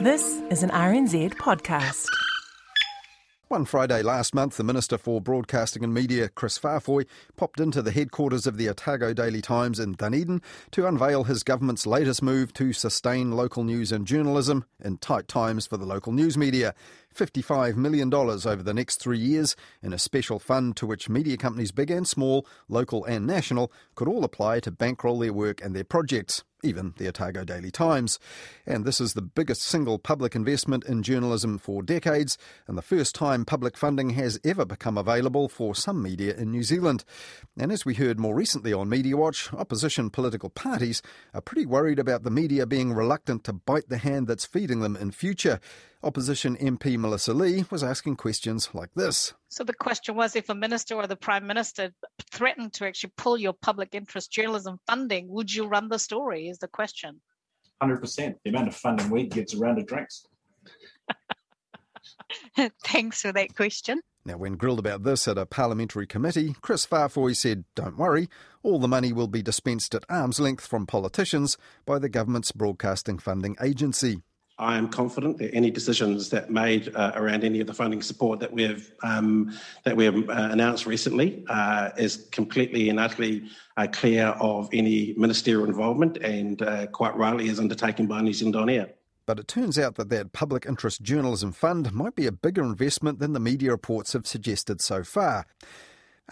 This is an RNZ podcast. One Friday last month, the Minister for Broadcasting and Media, Chris Faafoi, popped into the headquarters of the Otago Daily Times in Dunedin to unveil his government's latest move to sustain local news and journalism in tight times for the local news media. $55 million over the next three years in a special fund to which media companies big and small, local and national, could all apply to bankroll their work and their projects even the Otago Daily Times. And this is the biggest single public investment in journalism for decades, and the first time public funding has ever become available for some media in New Zealand. And as we heard more recently on Media Watch, opposition political parties are pretty worried about the media being reluctant to bite the hand that's feeding them in future. Opposition MP Melissa Lee was asking questions like this. So the question was if a minister or the prime minister threatened to actually pull your public interest journalism funding, would you run the story? Is the question. 100%. The amount of funding we get around of drinks. Thanks for that question. Now, when grilled about this at a parliamentary committee, Chris Faafoi said, Don't worry, all the money will be dispensed at arm's length from politicians by the government's broadcasting funding agency. I am confident that any decisions that made uh, around any of the funding support that we have um, that we have uh, announced recently uh, is completely and utterly uh, clear of any ministerial involvement, and uh, quite rightly is undertaken by New Zealand On Air. But it turns out that that public interest journalism fund might be a bigger investment than the media reports have suggested so far.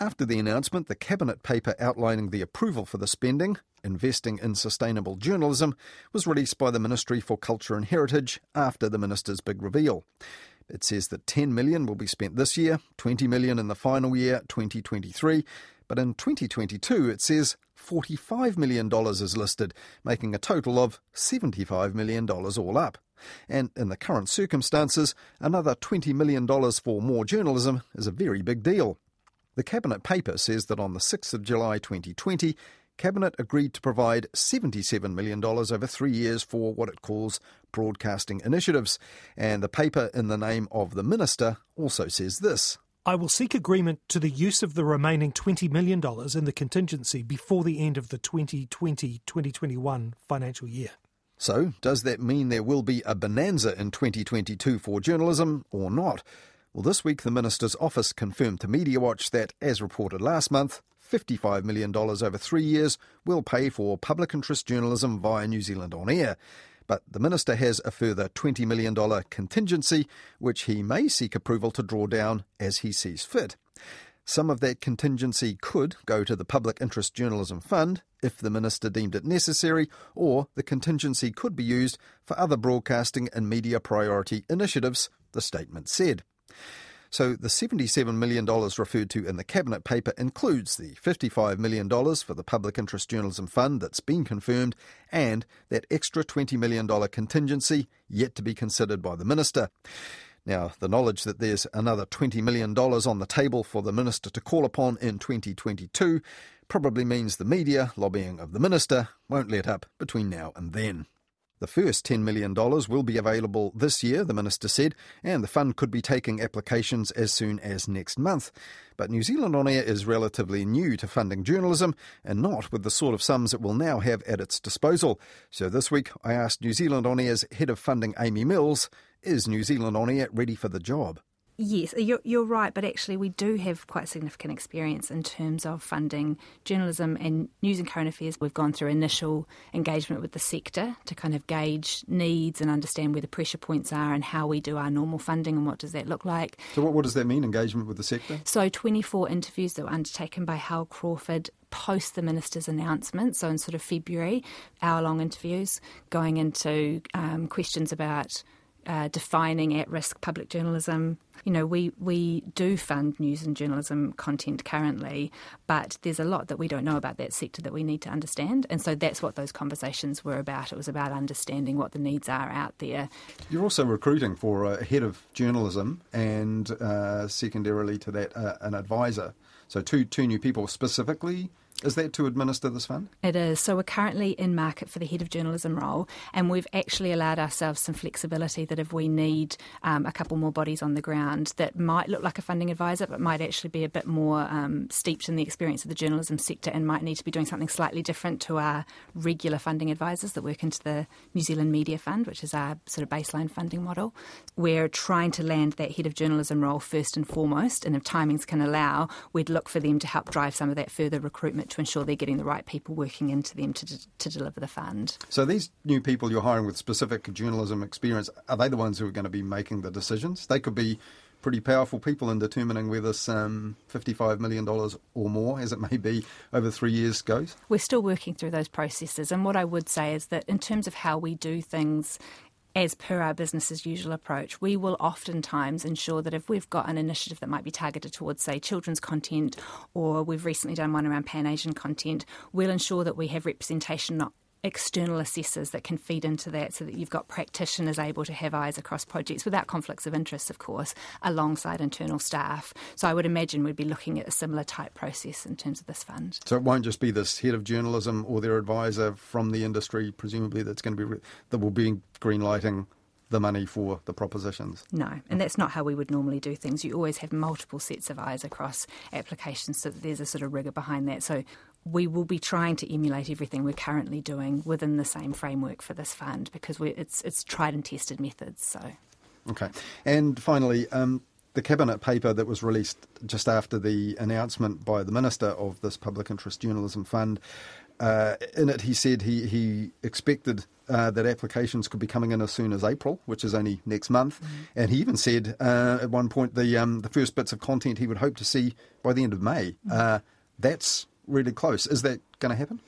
After the announcement, the Cabinet paper outlining the approval for the spending, Investing in Sustainable Journalism, was released by the Ministry for Culture and Heritage after the Minister's big reveal. It says that 10 million will be spent this year, 20 million in the final year, 2023, but in 2022 it says $45 million is listed, making a total of $75 million all up. And in the current circumstances, another $20 million for more journalism is a very big deal. The Cabinet paper says that on the 6th of July 2020, Cabinet agreed to provide $77 million over three years for what it calls broadcasting initiatives. And the paper, in the name of the Minister, also says this. I will seek agreement to the use of the remaining $20 million in the contingency before the end of the 2020 2021 financial year. So, does that mean there will be a bonanza in 2022 for journalism or not? Well, this week the Minister's office confirmed to Media Watch that, as reported last month, $55 million over three years will pay for public interest journalism via New Zealand On Air. But the Minister has a further $20 million contingency, which he may seek approval to draw down as he sees fit. Some of that contingency could go to the Public Interest Journalism Fund if the Minister deemed it necessary, or the contingency could be used for other broadcasting and media priority initiatives, the statement said. So the $77 million referred to in the Cabinet paper includes the $55 million for the Public Interest Journalism Fund that's been confirmed and that extra $20 million contingency yet to be considered by the Minister. Now, the knowledge that there's another $20 million on the table for the Minister to call upon in 2022 probably means the media, lobbying of the Minister, won't let up between now and then. The first $10 million will be available this year, the Minister said, and the fund could be taking applications as soon as next month. But New Zealand On Air is relatively new to funding journalism and not with the sort of sums it will now have at its disposal. So this week I asked New Zealand On Air's head of funding, Amy Mills, is New Zealand On Air ready for the job? Yes, you're, you're right, but actually, we do have quite significant experience in terms of funding journalism and news and current affairs. We've gone through initial engagement with the sector to kind of gauge needs and understand where the pressure points are and how we do our normal funding and what does that look like. So, what, what does that mean, engagement with the sector? So, 24 interviews that were undertaken by Hal Crawford post the minister's announcement, so in sort of February, hour long interviews going into um, questions about uh, defining at risk public journalism. You know, we, we do fund news and journalism content currently, but there's a lot that we don't know about that sector that we need to understand. And so that's what those conversations were about. It was about understanding what the needs are out there. You're also recruiting for a head of journalism and uh, secondarily to that, uh, an advisor. So, two, two new people specifically Is that to administer this fund? It is. So we're currently in market for the head of journalism role, and we've actually allowed ourselves some flexibility that if we need um, a couple more bodies on the ground that might look like a funding advisor, but might actually be a bit more um, steeped in the experience of the journalism sector and might need to be doing something slightly different to our regular funding advisors that work into the New Zealand Media Fund, which is our sort of baseline funding model. We're trying to land that head of journalism role first and foremost, and if timings can allow, we'd look for them to help drive some of that further recruitment to ensure they're getting the right people working into them to, to deliver the fund. So these new people you're hiring with specific journalism experience, are they the ones who are going to be making the decisions? They could be pretty powerful people in determining where this um, $55 million or more, as it may be, over three years goes? We're still working through those processes. And what I would say is that in terms of how we do things as per our business as usual approach, we will oftentimes ensure that if we've got an initiative that might be targeted towards, say, children's content, or we've recently done one around Pan Asian content, we'll ensure that we have representation not external assessors that can feed into that so that you've got practitioners able to have eyes across projects without conflicts of interest, of course, alongside internal staff. So I would imagine we'd be looking at a similar type process in terms of this fund. So it won't just be this head of journalism or their advisor from the industry, presumably, that's going to be that will be greenlighting the money for the propositions. No, and that's not how we would normally do things. You always have multiple sets of eyes across applications so that there's a sort of rigour behind that. So we will be trying to emulate everything we're currently doing within the same framework for this fund because it's it's tried and tested methods. So, okay, and finally. Um, the cabinet paper that was released just after the announcement by the minister of this public interest journalism fund uh, in it, he said he, he expected uh, that applications could be coming in as soon as April, which is only next month. Mm-hmm. And he even said uh, at one point the um, the first bits of content he would hope to see by the end of May. Mm-hmm. that's really close. Is that going to happen?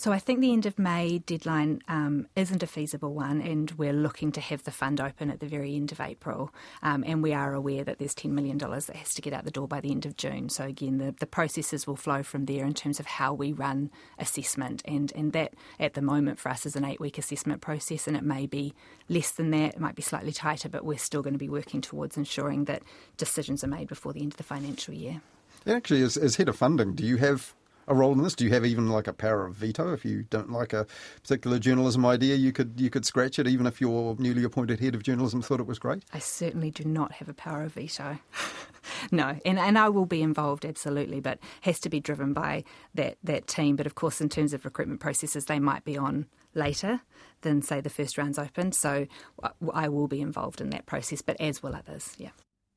So I think the end of May deadline um, isn't a feasible one, and we're looking to have the fund open at the very end of April. Um, and we are aware that there's $10 million that has to get out the door by the end of June. So again, the, the processes will flow from there in terms of how we run assessment. And, and that, at the moment, for us is an eight week assessment process, and it may be less than that, it might be slightly tighter, but we're still going to be working towards ensuring that decisions are made before the end of the financial year. actually, as, as head of funding, do you have a role in this? Do you have even like a power of veto if you don't like a particular journalism idea? You could you could scratch it even if your newly appointed head of journalism thought it was great. I certainly do not have a power of veto. no, and and I will be involved absolutely, but has to be driven by that that team. But of course, in terms of recruitment processes, they might be on later than say the first round's open. So uh, I will be involved in that process, but as will others. Yeah.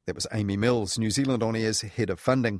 That was Amy Mills, New Zealand On Air's head of funding.